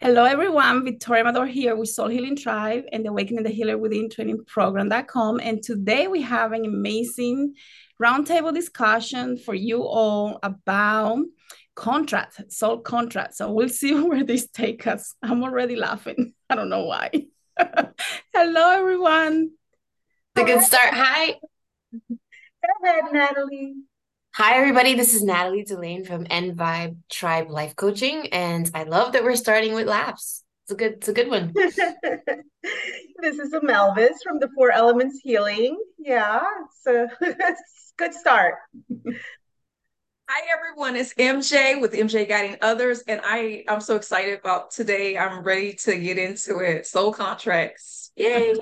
Hello, everyone. Victoria Amador here with Soul Healing Tribe and the Awakening the Healer Within Training Program.com. And today we have an amazing roundtable discussion for you all about contract, soul contract. So we'll see where this takes us. I'm already laughing. I don't know why. Hello, everyone. It's a good start. Hi. Go ahead, Natalie. Hi, everybody. This is Natalie Delane from N Vibe Tribe Life Coaching, and I love that we're starting with laughs. It's a good, it's a good one. this is Amelvis from the Four Elements Healing. Yeah, it's a good start. Hi everyone, it's MJ with MJ Guiding Others, and I I'm so excited about today. I'm ready to get into it. Soul contracts, yay!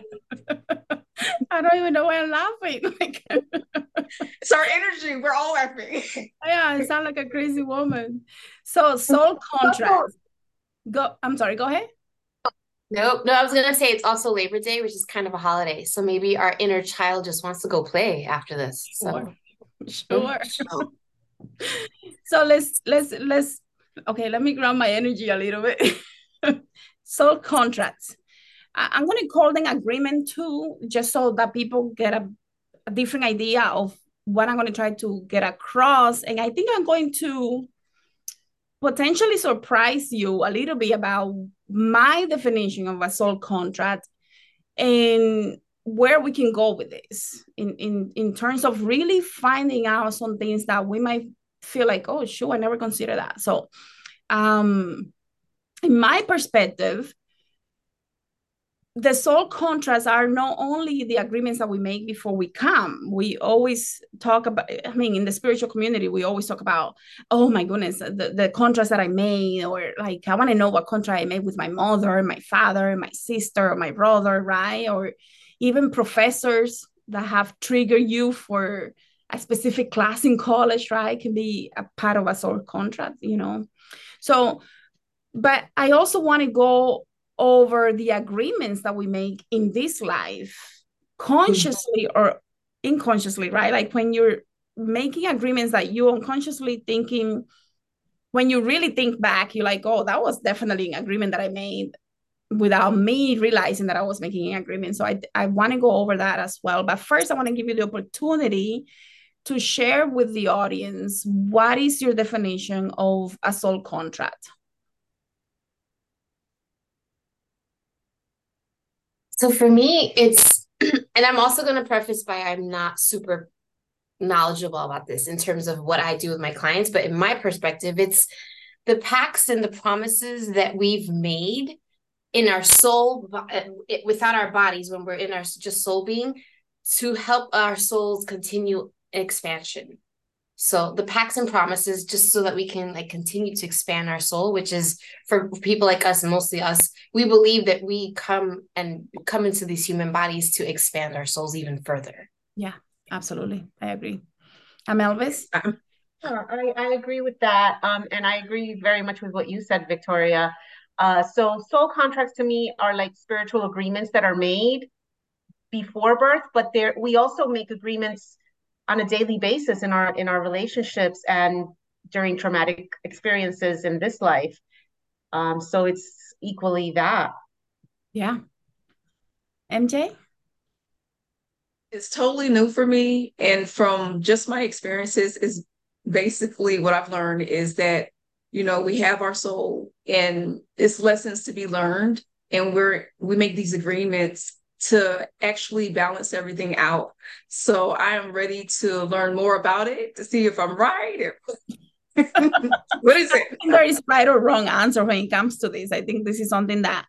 I don't even know why I'm laughing. Like, it's our energy. We're all laughing. yeah, I sound like a crazy woman. So soul contract. Go. I'm sorry. Go ahead. Nope. No, I was gonna say it's also Labor Day, which is kind of a holiday. So maybe our inner child just wants to go play after this. So sure. sure. so let's let's let's okay. Let me ground my energy a little bit. soul contracts. I'm going to call them agreement too, just so that people get a, a different idea of what I'm going to try to get across. And I think I'm going to potentially surprise you a little bit about my definition of a soul contract and where we can go with this in, in, in terms of really finding out some things that we might feel like, oh, sure, I never considered that. So, um, in my perspective, the soul contracts are not only the agreements that we make before we come. We always talk about, I mean, in the spiritual community, we always talk about, oh my goodness, the, the contracts that I made, or like, I want to know what contract I made with my mother, my father, my sister, my brother, right? Or even professors that have triggered you for a specific class in college, right? Can be a part of a soul contract, you know? So, but I also want to go over the agreements that we make in this life consciously mm-hmm. or unconsciously right? Like when you're making agreements that you unconsciously thinking when you really think back you're like oh that was definitely an agreement that i made without me realizing that i was making an agreement. So i, I want to go over that as well. But first i want to give you the opportunity to share with the audience what is your definition of a soul contract So for me, it's, and I'm also going to preface by I'm not super knowledgeable about this in terms of what I do with my clients, but in my perspective, it's the pacts and the promises that we've made in our soul uh, without our bodies when we're in our just soul being to help our souls continue expansion so the pacts and promises, just so that we can like continue to expand our soul, which is for people like us, mostly us, we believe that we come and come into these human bodies to expand our souls even further. Yeah, absolutely. I agree. Amelvis. Uh, I, I agree with that. Um, and I agree very much with what you said, Victoria. Uh, so soul contracts to me are like spiritual agreements that are made before birth, but there we also make agreements on a daily basis in our in our relationships and during traumatic experiences in this life. Um so it's equally that. Yeah. Mj it's totally new for me. And from just my experiences is basically what i've learned is that you know we have our soul and it's lessons to be learned. And we're we make these agreements to actually balance everything out. So I am ready to learn more about it to see if I'm right. what is it? there is right or wrong answer when it comes to this. I think this is something that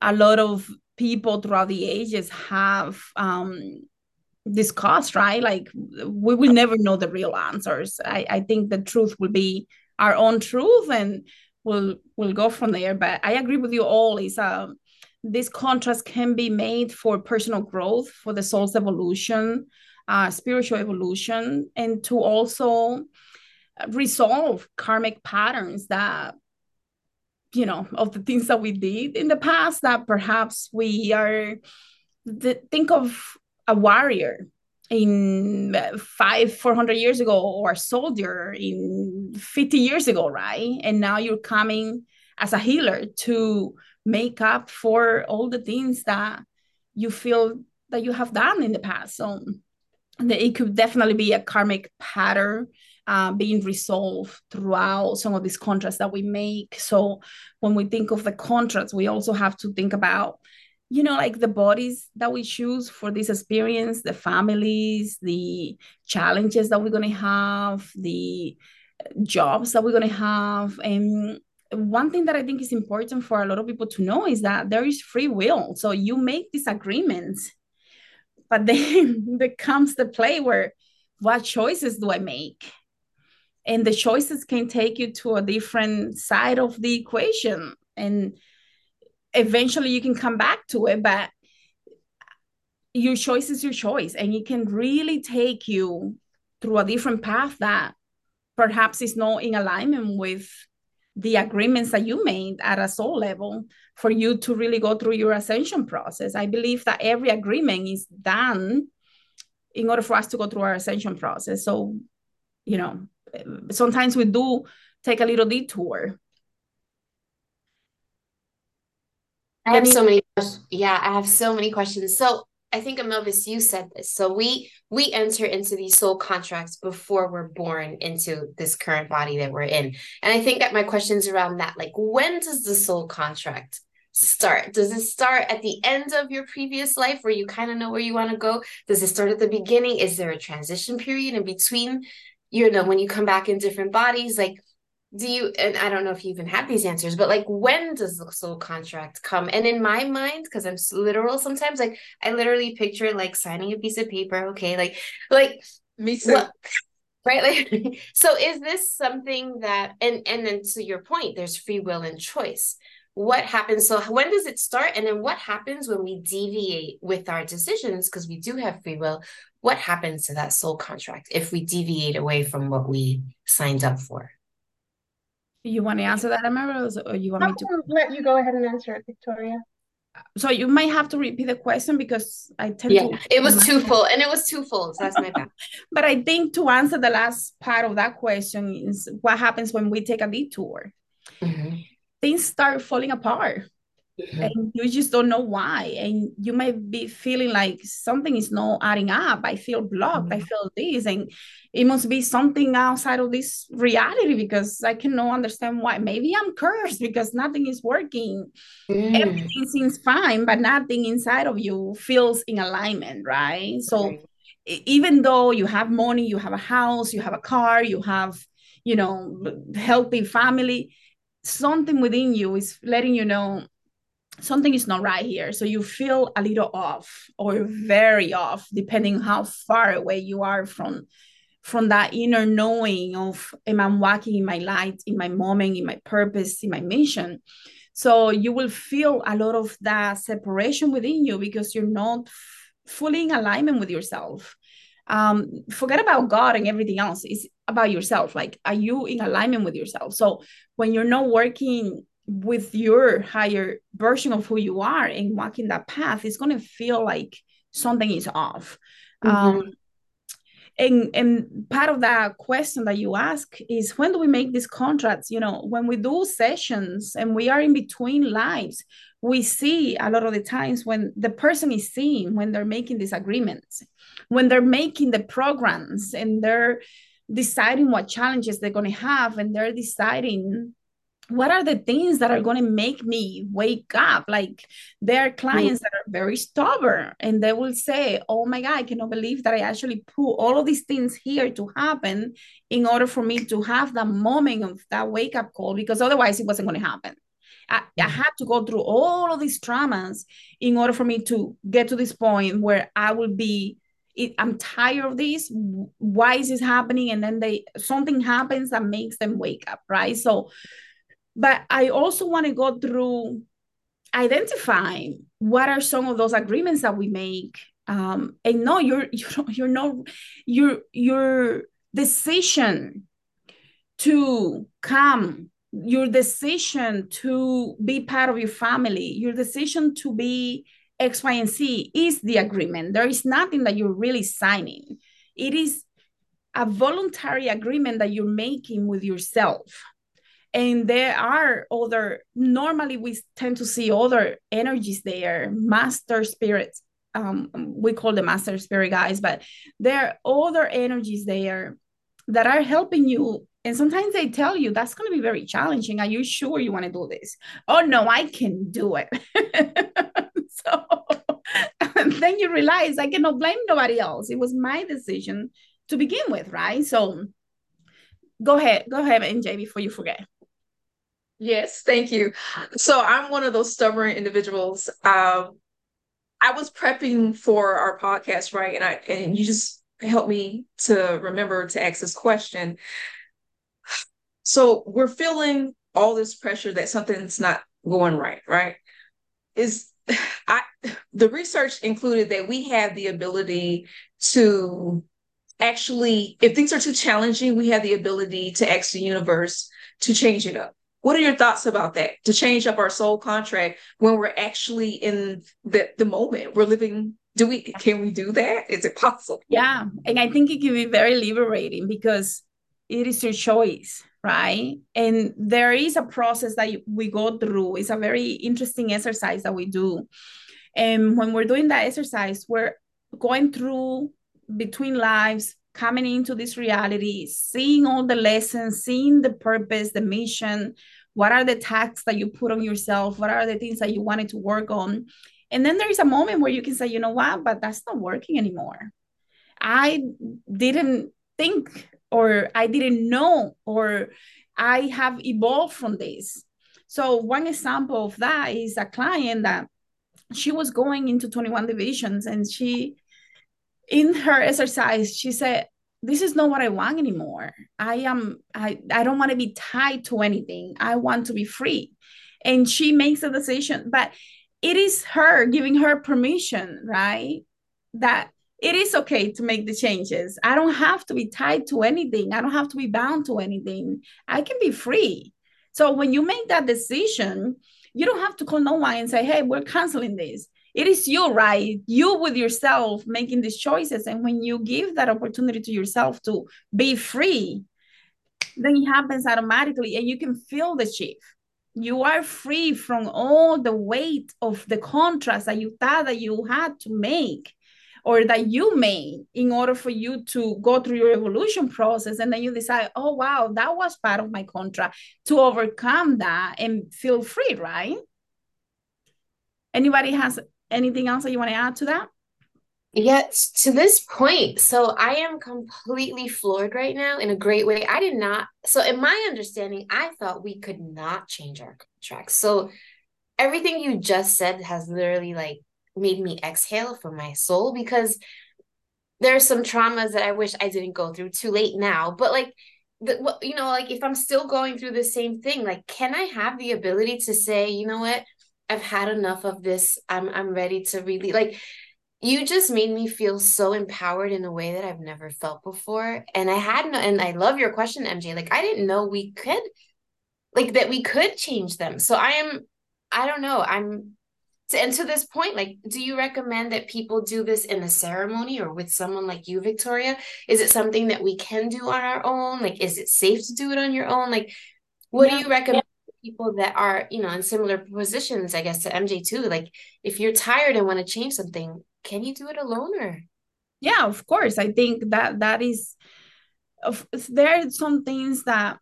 a lot of people throughout the ages have um, discussed, right? Like we will never know the real answers. I, I think the truth will be our own truth and we'll we'll go from there. But I agree with you all. It's um this contrast can be made for personal growth, for the soul's evolution, uh, spiritual evolution, and to also resolve karmic patterns that you know of the things that we did in the past that perhaps we are the, think of a warrior in five 400 years ago or a soldier in 50 years ago right? And now you're coming as a healer to make up for all the things that you feel that you have done in the past. So it could definitely be a karmic pattern uh, being resolved throughout some of these contracts that we make. So when we think of the contracts, we also have to think about, you know, like the bodies that we choose for this experience, the families, the challenges that we're going to have, the jobs that we're going to have. And one thing that I think is important for a lot of people to know is that there is free will. So you make these agreements, but then there comes the play where what choices do I make? And the choices can take you to a different side of the equation. And eventually you can come back to it, but your choice is your choice. And it can really take you through a different path that perhaps is not in alignment with the agreements that you made at a soul level for you to really go through your ascension process. I believe that every agreement is done in order for us to go through our ascension process. So, you know, sometimes we do take a little detour. I have so many yeah, I have so many questions. So I think Amelvis, you said this. So we we enter into these soul contracts before we're born into this current body that we're in. And I think that my question's around that. Like, when does the soul contract start? Does it start at the end of your previous life where you kind of know where you want to go? Does it start at the beginning? Is there a transition period in between? You know, when you come back in different bodies, like do you and i don't know if you even have these answers but like when does the soul contract come? And in my mind because i'm literal sometimes like i literally picture like signing a piece of paper okay like like me too. well, right? Like so is this something that and and then to your point there's free will and choice. What happens so when does it start? And then what happens when we deviate with our decisions because we do have free will? What happens to that soul contract if we deviate away from what we signed up for you want to answer that, Amara, or you want me to let you go ahead and answer it, Victoria? So you might have to repeat the question because I tend yeah, to. it was twofold, and it was twofold. So that's my bad. but I think to answer the last part of that question is what happens when we take a detour. Mm-hmm. Things start falling apart. And you just don't know why. And you might be feeling like something is not adding up. I feel blocked. Mm-hmm. i feel this. And it must be something outside of this reality because i cannot understand why. Maybe i'm cursed because nothing is working. Mm. everything seems fine but nothing inside of you feels in alignment right? So okay. even though you have money you have a house you have a car you have you know healthy family something within you is letting you know something is not right here. So you feel a little off or very off, depending how far away you are from from that inner knowing of am I walking in my light, in my moment, in my purpose, in my mission. So you will feel a lot of that separation within you because you're not fully in alignment with yourself. Um, forget about God and everything else. It's about yourself. Like, are you in alignment with yourself? So when you're not working with your higher version of who you are and walking that path, it's going to feel like something is off. Mm-hmm. Um, and and part of that question that you ask is when do we make these contracts you know when we do sessions and we are in between lives we see a lot of the times when the person is seeing when they're making these agreements when they're making the programs and they're deciding what challenges they're going to have and they're deciding what are the things that are going to make me wake up like there are mm. clients that are very stubborn and they will say oh my god i cannot believe that i actually put all of these things here to happen in order for me to have that moment of that wake up call because otherwise it wasn't going to happen I, I mm. had to go through all of these traumas in order for me to get to this point where i will be it, I'm tired of this. Why is this happening? And then they something happens that makes them wake up, right? So but I also want to go through identifying what are some of those agreements that we make. Um, and no, you're you're you're no your your decision to come, your decision to be part of your family, your decision to be X, Y, and Z is the agreement. There is nothing that you're really signing. It is a voluntary agreement that you're making with yourself and there are other normally we tend to see other energies there master spirits. Um, we call them master spirit guys but there are other energies there that are helping you. And sometimes they tell you that's going to be very challenging. Are you sure you want to do this? Oh no i can do it. So then you realize i cannot blame nobody else. It was my decision to begin with right? So go ahead go ahead mj before you forget Yes, thank you. So I'm one of those stubborn individuals. Um, I was prepping for our podcast, right? And I and you just helped me to remember to ask this question. So we're feeling all this pressure that something's not going right, right? Is I the research included that we have the ability to actually, if things are too challenging, we have the ability to ask the universe to change it up what are your thoughts about that? To change up our soul contract when we're actually in the, the moment we're living. Do we can we do that? Is it possible? Yeah. And I think it can be very liberating because it is your choice, right? And there is a process that we go through. It's a very interesting exercise that we do. And when we're doing that exercise, we're going through between lives, coming into this reality, seeing all the lessons, seeing the purpose, the mission, what are the tasks that you put on yourself, what are the things that you wanted to work on. And then there is a moment where you can say, you know what, but that's not working anymore. I didn't think, or I didn't know, or I have evolved from this. So, one example of that is a client that she was going into 21 divisions and she in her exercise, she said, this is not what I want anymore. I am I, I don't want to be tied to anything. I want to be free. And she makes a decision, but it is her giving her permission, right? That it is okay to make the changes. I don't have to be tied to anything. I don't have to be bound to anything. I can be free. So when you make that decision, you don't have to call no one and say, hey, we're canceling this it is you right? You with yourself making these choices. And when you give that opportunity to yourself to be free then it happens automatically and you can feel the shift. You are free from all the weight of the contrast that you thought that you had to make or that you made in order for you to go through your evolution process. And then you decide oh wow that was part of my contract to overcome that and feel free right? Anybody has anything else that you want to add to that? Yes, to this point. So I am completely floored right now in a great way. I did not, so in my understanding, I thought we could not change our contracts. So everything you just said has literally like made me exhale from my soul because there are some traumas that I wish I didn't go through too late now. But like, the, you know, like if I'm still going through the same thing, like, can I have the ability to say, you know what? I've had enough of this. I'm I'm ready to really like you just made me feel so empowered in a way that I've never felt before. And I had no and I love your question, MJ. Like I didn't know we could like that we could change them. So I am I don't know. I'm and to this point, like, do you recommend that people do this in a ceremony or with someone like you, Victoria? Is it something that we can do on our own? Like, is it safe to do it on your own? Like, what yeah, do you recommend? People that are you know in similar positions i guess to mj too like if you're tired and want to change something can you do it alone or? Yeah of course. I think that that is of there are some things that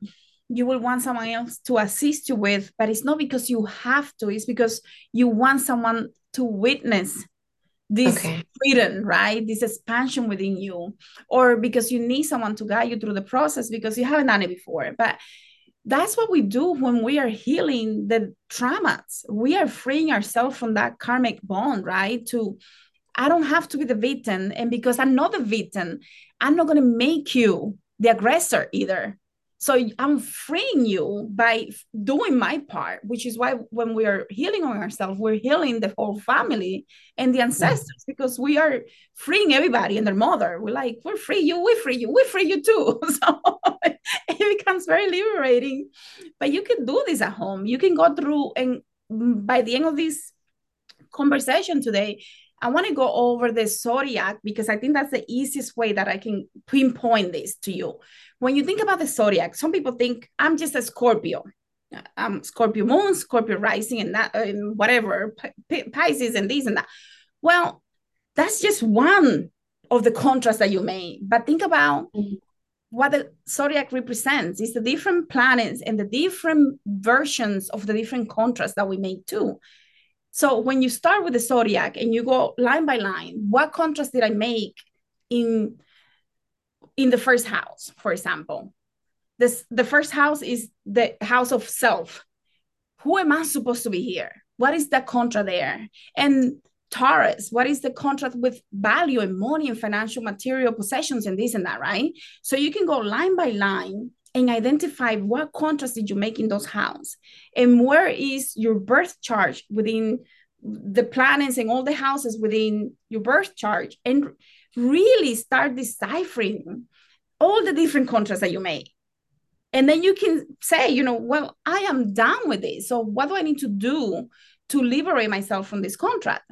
you will want someone else to assist you with but it's not because you have to it's because you want someone to witness this okay. freedom right? This expansion within you or because you need someone to guide you through the process because you haven't done it before. But that's what we do when we are healing the traumas. We are freeing ourselves from that karmic bond, right? To I don't have to be the victim. And because I'm not the victim, I'm not going to make you the aggressor either. So I'm freeing you by doing my part, which is why when we are healing on ourselves, we're healing the whole family and the ancestors because we are freeing everybody and their mother. We're like, we're free you, we free you, we free you too. So it becomes very liberating. But you can do this at home. You can go through and mm, by the end of this conversation today, I want to go over the zodiac because I think that's the easiest way that I can pinpoint this to you. When you think about the zodiac, some people think I'm just a Scorpio. I'm Scorpio moon, Scorpio rising, and that, and whatever, P- Pisces, and this and that. Well, that's just one of the contrasts that you made. But think about mm-hmm. what the zodiac represents. It's the different planets and the different versions of the different contrasts that we make too. So when you start with the zodiac and you go line by line, what contrast did I make in in the first house, for example? This the first house is the house of self. Who am I supposed to be here? What is the contra there? And Taurus, what is the contract with value and money and financial material possessions and this and that, right? So you can go line by line and identify what contrast did you make in those houses and where is your birth chart within the planets and all the houses within your birth chart and really start deciphering all the different contrasts that you made and then you can say you know well i am done with this. So what do i need to do to liberate myself from this contract?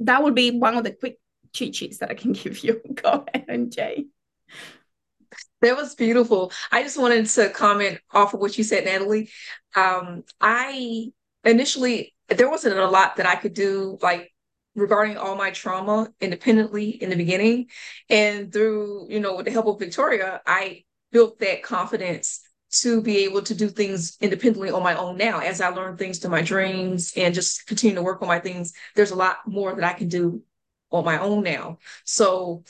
That would be one of the quick cheat sheets that I can give you. Go ahead, MJ. That was beautiful. I just wanted to comment off of what you said, Natalie. Um, I initially there wasn't a lot that I could do, like regarding all my trauma independently in the beginning, and through you know with the help of Victoria, I built that confidence to be able to do things independently on my own now as I learn things to my dreams and just continue to work on my things. There's a lot more that I can do on my own now. So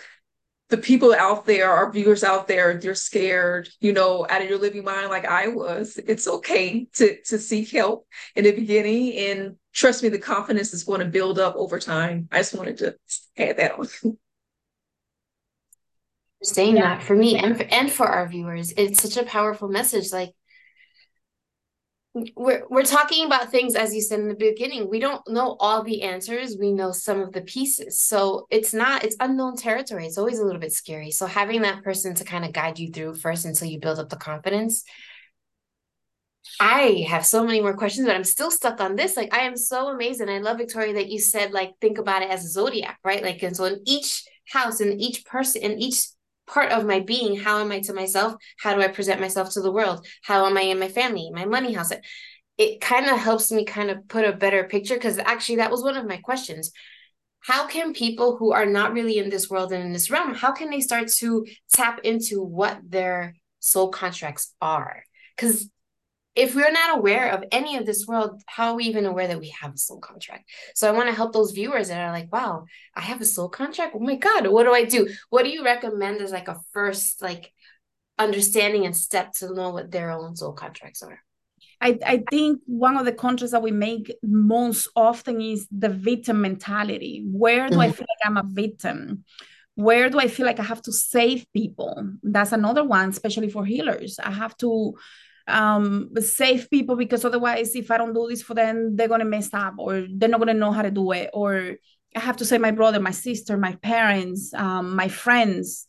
the people out there, our viewers out there, they're scared, you know, out of your living mind like I was. It's okay to to seek help in the beginning and trust me, the confidence is going to build up over time. I just wanted to add that on. saying yeah. that for me and for, and for our viewers it's such a powerful message like we're we're talking about things as you said in the beginning we don't know all the answers we know some of the pieces so it's not it's unknown territory it's always a little bit scary so having that person to kind of guide you through first until you build up the confidence I have so many more questions, but I'm still stuck on this. Like, I am so amazed. And I love, Victoria, that you said, like, think about it as a zodiac, right? Like, and so in each house, in each person, in each part of my being. How am i to myself? How do i present myself to the world? How am i in my family my money house? It, it kind of helps me kind of put a better picture because actually that was one of my questions. How can people who are not really in this world and in this realm how can they start to tap into what their soul contracts are? Because if we're not aware of any of this world, how are we even aware that we have a soul contract? So I want to help those viewers that are like, wow, I have a soul contract. Oh my God, what do I do? What do you recommend as like a first like understanding and step to know what their own soul contracts are? I, I think one of the contracts that we make most often is the victim mentality. Where do mm-hmm. I feel like I'm a victim? Where do I feel like I have to save people? That's another one, especially for healers. I have to um save people because otherwise if i don't do this for them they're gonna mess up or they're not gonna know how to do it. Or i have to save my brother my sister my parents um, my friends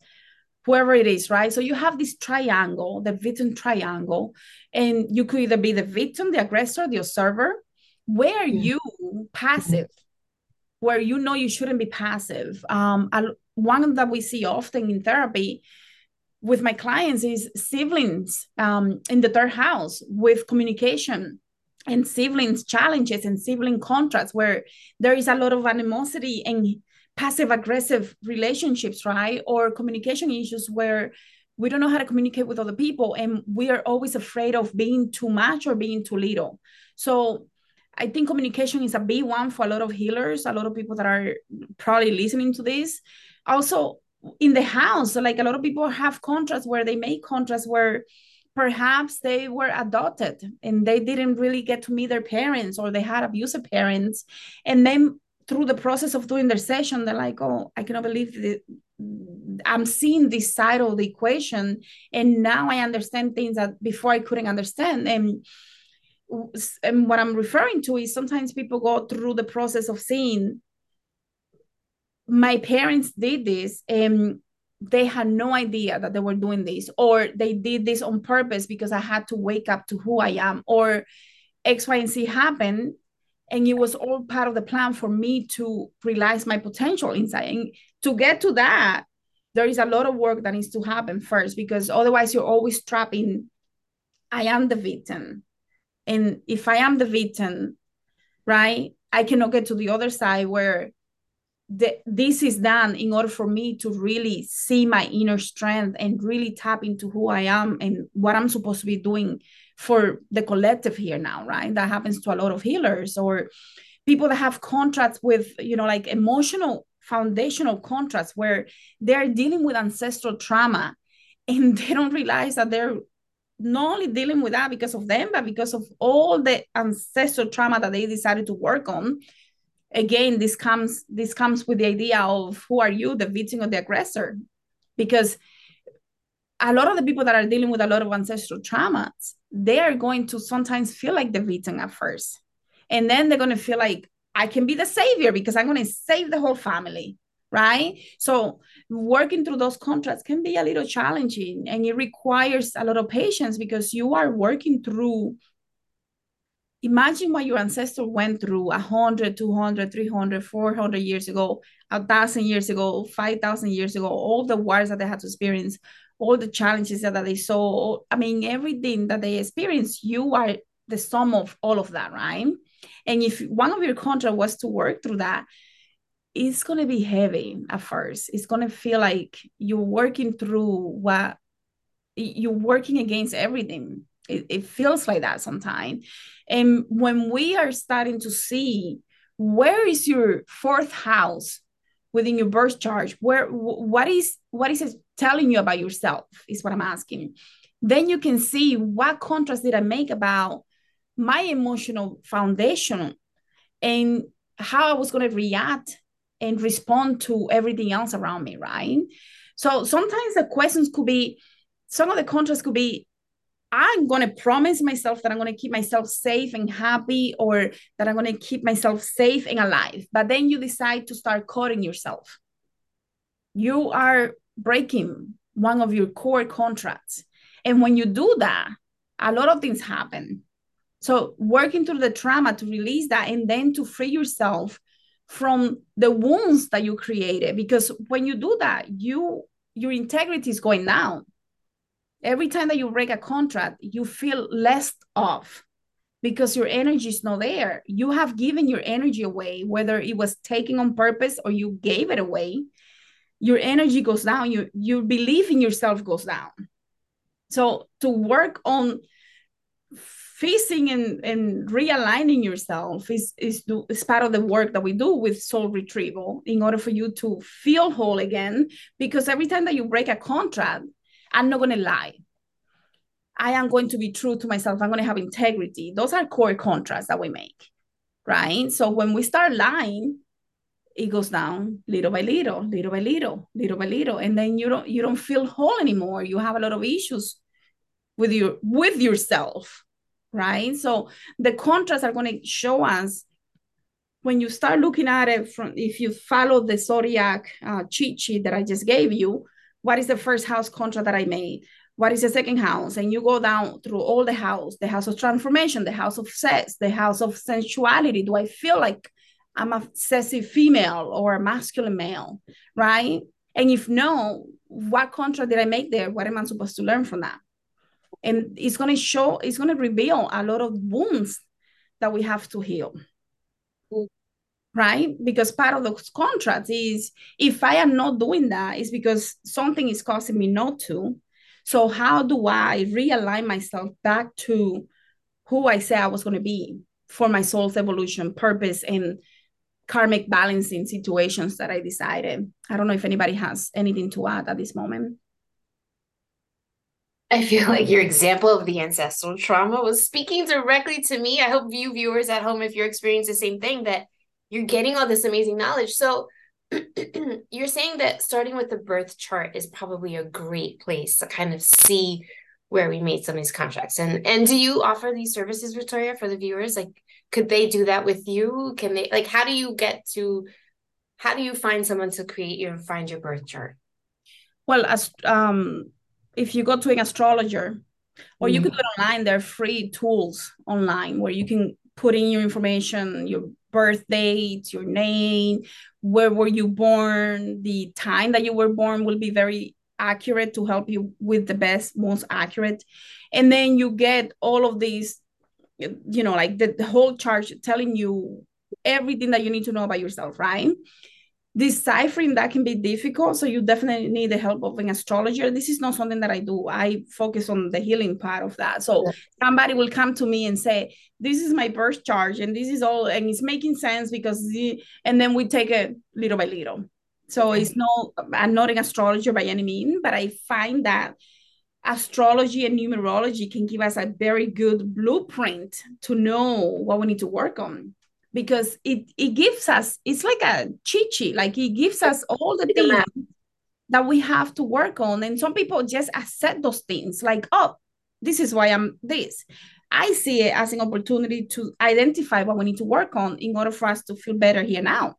whoever it is right? So you have this triangle the victim triangle and you could either be the victim the aggressor the observer where are you passive where you know you shouldn't be passive. Um one that we see often in therapy with my clients is siblings um, in the third house with communication and siblings challenges and sibling contracts where there is a lot of animosity and passive aggressive relationships right? Or communication issues where we don't know how to communicate with other people and we are always afraid of being too much or being too little. So i think communication is a big one for a lot of healers a lot of people that are probably listening to this. Also in the house. Like a lot of people have contracts where they make contracts where perhaps they were adopted and they didn't really get to meet their parents or they had abusive parents. And then through the process of doing their session they're like oh i cannot believe that i'm seeing this side of the equation. And now i understand things that before i couldn't understand. And and what i'm referring to is sometimes people go through the process of seeing my parents did this and they had no idea that they were doing this or they did this on purpose because i had to wake up to who i am or x y and z happened and it was all part of the plan for me to realize my potential inside and to get to that there is a lot of work that needs to happen first because otherwise you're always trapped in I am the victim. And if I am the victim, right, I cannot get to the other side where this is done in order for me to really see my inner strength and really tap into who I am and what I'm supposed to be doing for the collective here now, right? That happens to a lot of healers or people that have contracts with, you know, like emotional foundational contracts where they're dealing with ancestral trauma and they don't realize that they're not only dealing with that because of them, but because of all the ancestral trauma that they decided to work on. Again, this comes this comes with the idea of who are you, the victim or the aggressor, because a lot of the people that are dealing with a lot of ancestral traumas, they are going to sometimes feel like the victim at first, and then they're going to feel like I can be the savior because I'm going to save the whole family right? So working through those contracts can be a little challenging and it requires a lot of patience because you are working through imagine what your ancestor went through 100 200 300 400 years ago a thousand years ago 5000 years ago all the wars that they had to experience all the challenges that they saw i mean everything that they experienced you are the sum of all of that right and if one of your contract was to work through that it's going to be heavy at first. It's going to feel like you're working through what you're working against everything. It, it feels like that sometimes. And when we are starting to see where is your fourth house within your birth chart, where what is what is it telling you about yourself is what I'm asking. Then you can see what contrast did I make about my emotional foundation and how I was going to react and respond to everything else around me, right? So sometimes the questions could be, some of the contracts could be, I'm going to promise myself that I'm going to keep myself safe and happy, or that I'm going to keep myself safe and alive. But then you decide to start cutting yourself. You are breaking one of your core contracts. And when you do that, a lot of things happen. So, working through the trauma to release that and then to free yourself from the wounds that you created because when you do that you your integrity is going down every time that you break a contract you feel less off because your energy is not there. You have given your energy away whether it was taken on purpose or you gave it away. Your energy goes down. Your your belief in yourself goes down. So to work on facing and, and realigning yourself is, is, do, is part of the work that we do with soul retrieval in order for you to feel whole again. Because every time that you break a contract, I'm not going to lie. I am going to be true to myself. I'm going to have integrity. Those are core contracts that we make, right? So when we start lying, it goes down little by little, little by little, little by little, and then you don't you don't feel whole anymore. You have a lot of issues with your with yourself right? So the contrasts are going to show us when you start looking at it from if you follow the zodiac uh, cheat sheet that I just gave you, what is the first house contract that I made? What is the second house? And you go down through all the house, the house of transformation, the house of sex, the house of sensuality. Do I feel like I'm a sexy female or a masculine male, right? And if no, what contract did I make there? What am I supposed to learn from that? and it's going to show it's going to reveal a lot of wounds that we have to heal right? Because part of those contracts is if i am not doing that it's because something is causing me not to. So how do i realign myself back to who i say i was going to be for my soul's evolution purpose and karmic balancing situations that i decided? I don't know if anybody has anything to add at this moment. I feel like your example of the ancestral trauma was speaking directly to me. I hope you viewers at home, if you're experiencing the same thing, that you're getting all this amazing knowledge. So you're saying that starting with the birth chart is probably a great place to kind of see where we made some of these contracts. And and do you offer these services, Victoria, for the viewers? Like, could they do that with you? Can they like how do you get to how do you find someone to create your find your birth chart? Well, as um if you go to an astrologer or you mm. can go online there are free tools online where you can put in your information your birth date your name where were you born the time that you were born will be very accurate to help you with the best, most accurate. And then you get all of these, you know, like the, the whole chart telling you everything that you need to know about yourself, right? Deciphering that can be difficult so you definitely need the help of an astrologer. This is not something that i do. I focus on the healing part of that. So yeah. somebody will come to me and say this is my birth chart and this is all and it's making sense because the, and then we take it little by little. So okay. it's no i'm not an astrologer by any means but i find that astrology and numerology can give us a very good blueprint to know what we need to work on because it it gives us it's like a cheat sheet like it gives us all the things that we have to work on. And some people just accept those things like oh this is why i'm this. I see it as an opportunity to identify what we need to work on in order for us to feel better here now.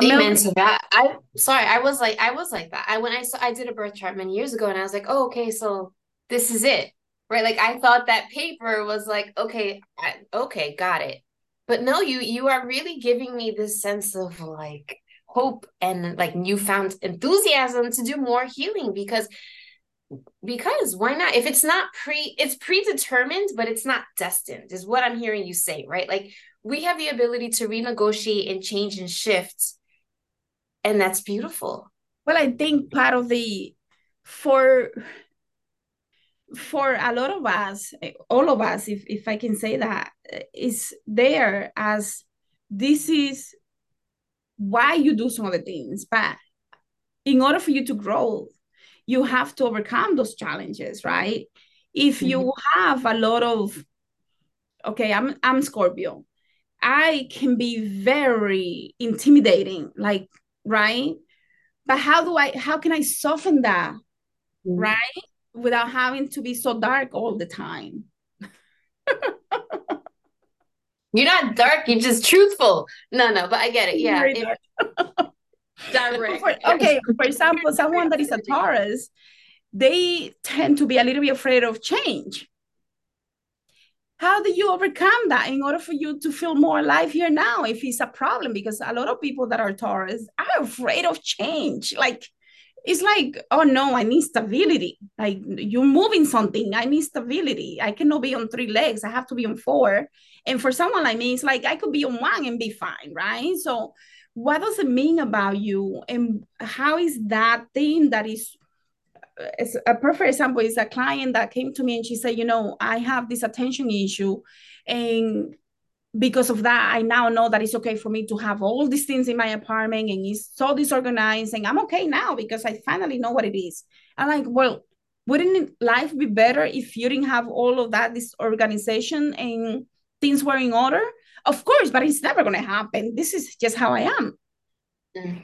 Amen to that. I sorry, I was like, I was like that. I when I saw I did a birth chart many years ago, and I was like, oh, okay, so this is it right like i thought that paper was like okay I, okay got it. But no you you are really giving me this sense of like hope and like newfound enthusiasm to do more healing because because why not? If it's not pre it's predetermined but it's not destined is what i'm hearing you say right? Like we have the ability to renegotiate and change and shift and that's beautiful. Well i think part of the for for a lot of us, all of us, if, if I can say that, is there as this is why you do some of the things. But in order for you to grow, you have to overcome those challenges, right? If mm-hmm. you have a lot of, okay, I'm I'm Scorpio, I can be very intimidating, like right. But how do I? How can I soften that, mm-hmm. right? Without having to be so dark all the time. You're not dark, you're just truthful. No, no, but I get it. Yeah. Direct. For, okay, for example, someone that is a Taurus, they tend to be a little bit afraid of change. How do you overcome that in order for you to feel more alive here now if it's a problem? Because a lot of people that are Taurus are afraid of change. Like it's like, oh no, I need stability. Like you're moving something. I need stability. I cannot be on three legs. I have to be on four. And for someone like me, it's like I could be on one and be fine, right? So what does it mean about you? And how is that thing that is a perfect example is a client that came to me and she said, you know, I have this attention issue and because of that, I now know that it's okay for me to have all these things in my apartment and it's so disorganized. And I'm okay now because I finally know what it is. I'm like, well, wouldn't life be better if you didn't have all of that disorganization and things were in order? Of course, but it's never going to happen. This is just how I am. Mm.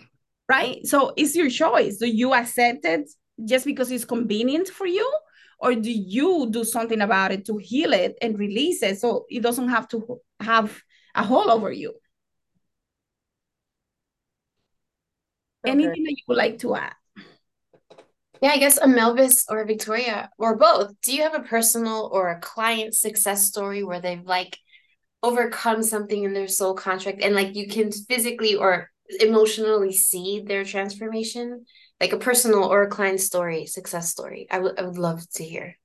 Right? So it's your choice. Do you accept it just because it's convenient for you? Or do you do something about it to heal it and release it so it doesn't have to have a hold over you? Okay. anything that you would like to add? Yeah i guess Amelvis or a victoria or both. Do you have a personal or a client success story where they've like overcome something in their soul contract and like you can physically or emotionally see their transformation like a personal or a client story, success story. I would I would love to hear.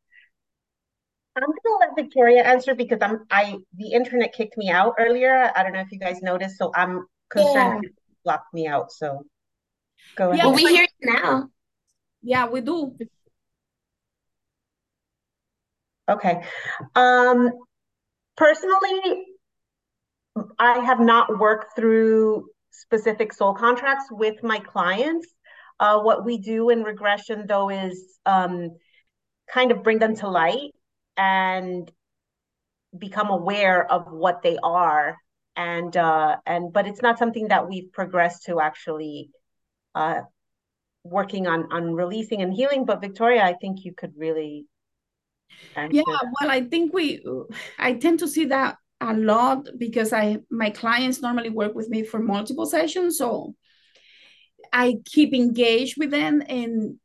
I'm gonna let Victoria answer because I'm I the internet kicked me out earlier. I don't know if you guys noticed, so I'm concerned yeah. blocked me out. So go ahead. Yeah, well, we hear you now. Yeah, we do. Okay. Um personally, I have not worked through specific soul contracts with my clients. Uh, what we do in regression, though, is um, kind of bring them to light and become aware of what they are. And uh, and but it's not something that we've progressed to actually uh, working on on releasing and healing. But Victoria, I think you could really. Yeah, well, I think we. I tend to see that a lot because I my clients normally work with me for multiple sessions, so I keep engaged with them and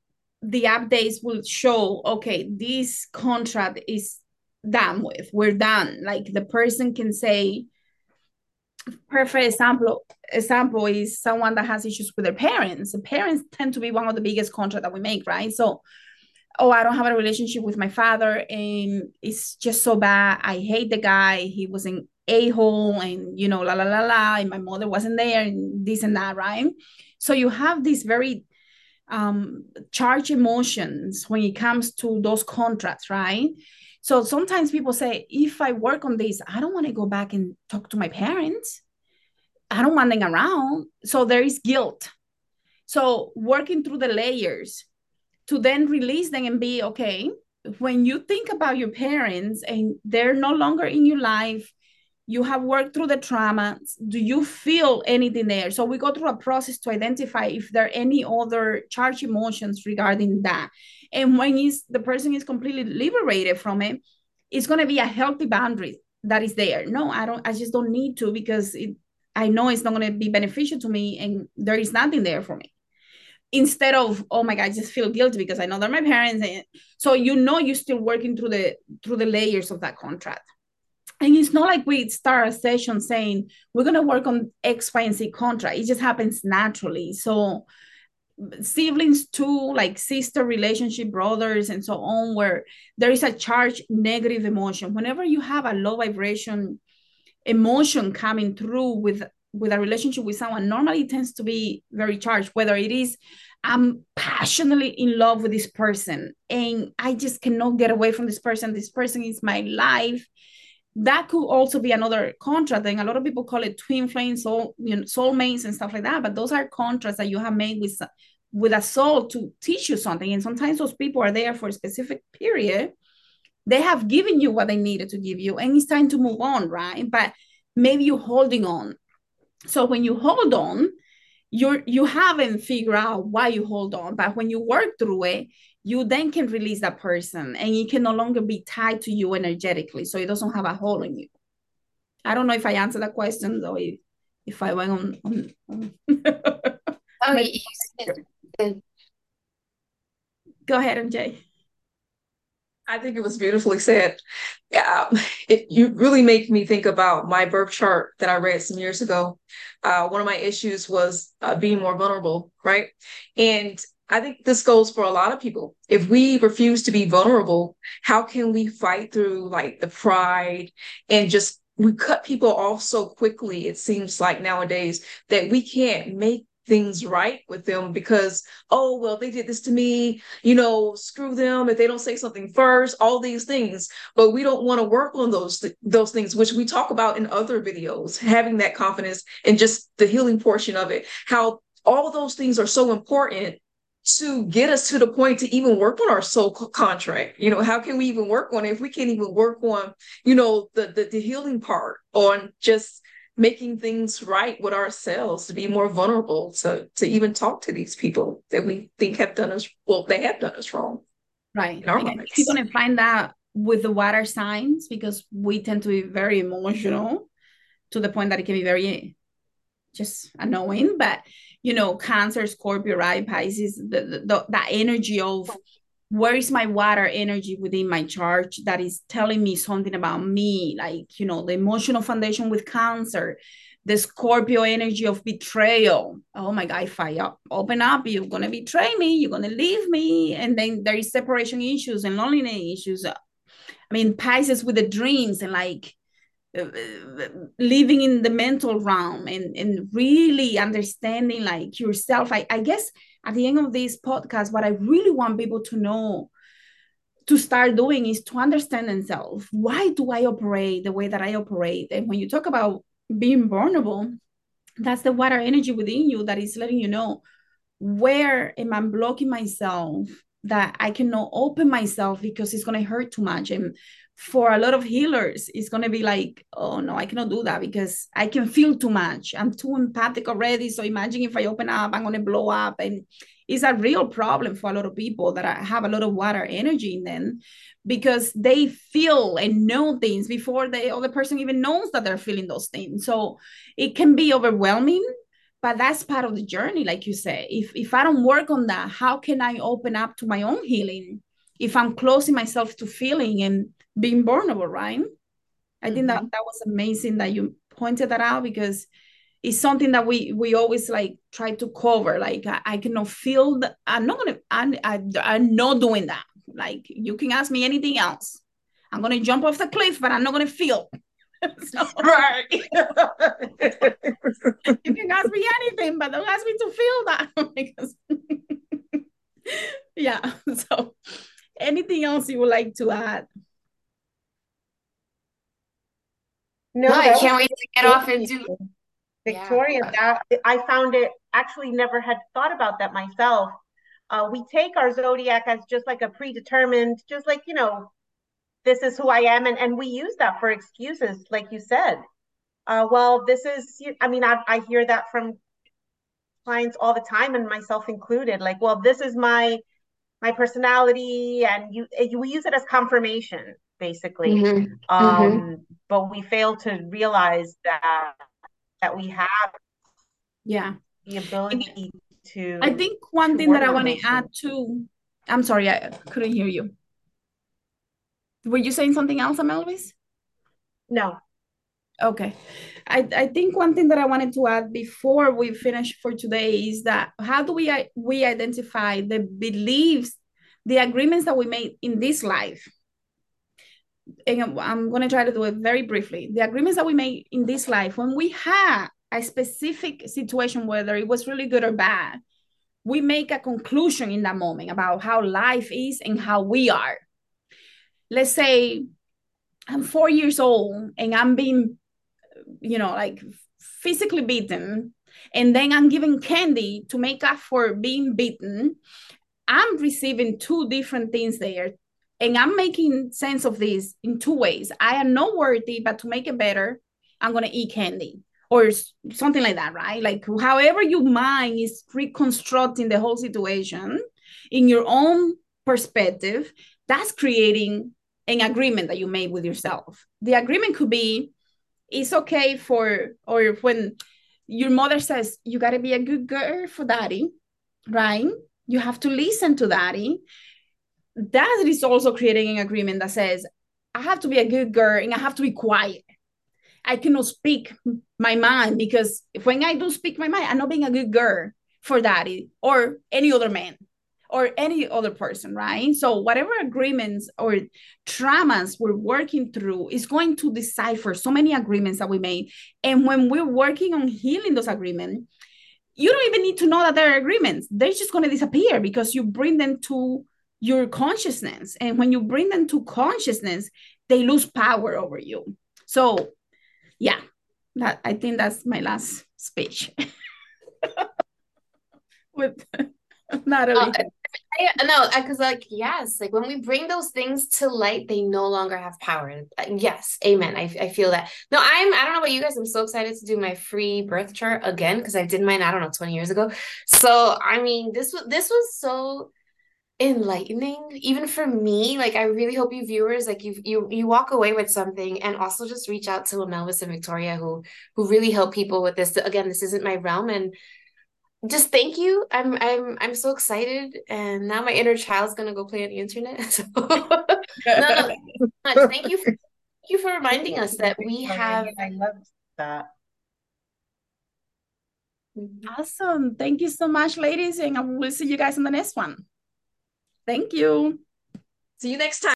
the updates will show, okay, this contract is done with, we're done. Like the person can say, perfect example, example is someone that has issues with their parents. The parents tend to be one of the biggest contract that we make, right? So, oh, I don't have a relationship with my father, and it's just so bad. I hate the guy. He was an a hole, and you know, la la la la. And my mother wasn't there, and this and that, right? So you have these very um, charged emotions when it comes to those contracts, right? So sometimes people say, if I work on this, I don't want to go back and talk to my parents. I don't want them around. So there is guilt. So working through the layers to then release them and be okay. When you think about your parents and they're no longer in your life, you have worked through the trauma. Do you feel anything there? So we go through a process to identify if there are any other charged emotions regarding that. And when is the person is completely liberated from it it's going to be a healthy boundary that is there. No i don't i just don't need to because it i know it's not going to be beneficial to me and there is nothing there for me. Instead of oh my god I just feel guilty because i know they're my parents and so you know you're still working through the through the layers of that contract and it's not like we start a session saying we're going to work on x y and z contract. It just happens naturally. So siblings too like sister relationship brothers and so on where there is a charged negative emotion. Whenever you have a low vibration emotion coming through with with a relationship with someone normally tends to be very charged whether it is i'm passionately in love with this person and i just cannot get away from this person. This person is my life that could also be another contract and a lot of people call it twin flames soul you know soulmates and stuff like that but those are contracts that you have made with with a soul to teach you something and sometimes those people are there for a specific period. They have given you what they needed to give you and it's time to move on right? But maybe you're holding on. So when you hold on you're you haven't figured out why you hold on but when you work through it you then can release that person and it can no longer be tied to you energetically so it doesn't have a hole in you. I don't know if i answered that question though if, if i went on, on, on. Oh go ahead mj I think it was beautifully said. Yeah, it you really make me think about my birth chart that I read some years ago. Uh, one of my issues was uh, being more vulnerable, right? And I think this goes for a lot of people. If we refuse to be vulnerable, how can we fight through like the pride and just we cut people off so quickly, it seems like nowadays that we can't make things right with them because, oh, well, they did this to me, you know, screw them if they don't say something first, all these things. But we don't want to work on those, th- those things, which we talk about in other videos, having that confidence and just the healing portion of it, how all those things are so important to get us to the point to even work on our soul contract you know how can we even work on it if we can't even work on you know the the, the healing part on just making things right with ourselves to be more vulnerable to to even talk to these people that we think have done us well they have done us wrong right. you're going to find that with the water signs because we tend to be very emotional to the point that it can be very just annoying but you know, Cancer, Scorpio, right, Pisces, the, the, the, that energy of where is my water energy within my chart that is telling me something about me, like, you know, the emotional foundation with Cancer, the Scorpio energy of betrayal. Oh my God, if I open up, you're to betray me, you're to leave me. And then there is separation issues and loneliness issues. I mean, Pisces with the dreams and like, Uh, living in the mental realm and, and really understanding like yourself. I, I guess at the end of this podcast what i really want people to know to start doing is to understand themselves. Why do i operate the way that i operate? And when you talk about being vulnerable that's the water energy within you that is letting you know where am i blocking myself that i cannot open myself because it's going to hurt too much. And for a lot of healers, it's going to be like, oh no, I cannot do that because I can feel too much. I'm too empathic already. So imagine if I open up, I'm going to blow up. And it's a real problem for a lot of people that have a lot of water energy in them because they feel and know things before the other person even knows that they're feeling those things. So it can be overwhelming. But that's part of the journey, like you say. If if I don't work on that, how can I open up to my own healing? If I'm closing myself to feeling and being vulnerable, right? I mm-hmm. think that mm-hmm. that was amazing that you pointed that out because it's something that we we always like try to cover. Like I, I cannot feel that I'm not gonna I, I I'm not doing that. Like you can ask me anything else. I'm gonna jump off the cliff, but I'm not gonna feel. so, right. you can ask me anything, but don't ask me to feel that because yeah. So anything else you would like to add? No, I can't wait to get off and do Victoria, yeah. that I found it actually never had thought about that myself. Uh, we take our zodiac as just like a predetermined, just like, you know, this is who I am. And, and we use that for excuses, like you said. Uh, well, this is, I mean, I, I hear that from clients all the time and myself included. Like, well, this is my, my personality and you, we use it as confirmation basically. Mm-hmm. Um, mm-hmm. But we fail to realize that that we have yeah. the ability to i think one thing that i want to add too i'm sorry i couldn't hear you. Were you saying something else amelvis no. Okay. I, I think one thing that i wanted to add before we finish for today is that how do we we identify the beliefs the agreements that we made in this life and I'm going to try to do it very briefly. The agreements that we made in this life, when we had a specific situation, whether it was really good or bad, we make a conclusion in that moment about how life is and how we are. Let's say I'm four years old and I'm being, you know, like physically beaten, and then I'm giving candy to make up for being beaten. I'm receiving two different things there and I'm making sense of this in two ways. I am not worthy, but to make it better, I'm gonna eat candy or something like that, right? Like however your mind is reconstructing the whole situation in your own perspective, that's creating an agreement that you made with yourself. The agreement could be it's okay for or when your mother says you got to be a good girl for daddy, right? You have to listen to daddy that is also creating an agreement that says I have to be a good girl and I have to be quiet. I cannot speak my mind because when I do speak my mind, I'm not being a good girl for daddy or any other man or any other person, right? So whatever agreements or traumas we're working through is going to decipher so many agreements that we made. And when we're working on healing those agreements, you don't even need to know that they're agreements. They're just going to disappear because you bring them to your consciousness. And when you bring them to consciousness, they lose power over you. So, yeah, that I think that's my last speech. With Natalie. Uh, I, no, because like yes, like when we bring those things to light, they no longer have power. Yes, amen. I, I feel that. No, I'm. I don't know about you guys. I'm so excited to do my free birth chart again because I did mine. I don't know, 20 years ago. So I mean, this was this was so enlightening even for me like i really hope you viewers like you you you walk away with something and also just reach out to Amelvis and victoria who who really help people with this. Again this isn't my realm and just thank you. I'm i'm i'm so excited and now my inner child's gonna go play on the internet so. No, no, thank you for thank you for reminding us that we have i love that. Mm-hmm. Awesome. Thank you so much ladies and we'll see you guys in the next one Thank you. See you next time.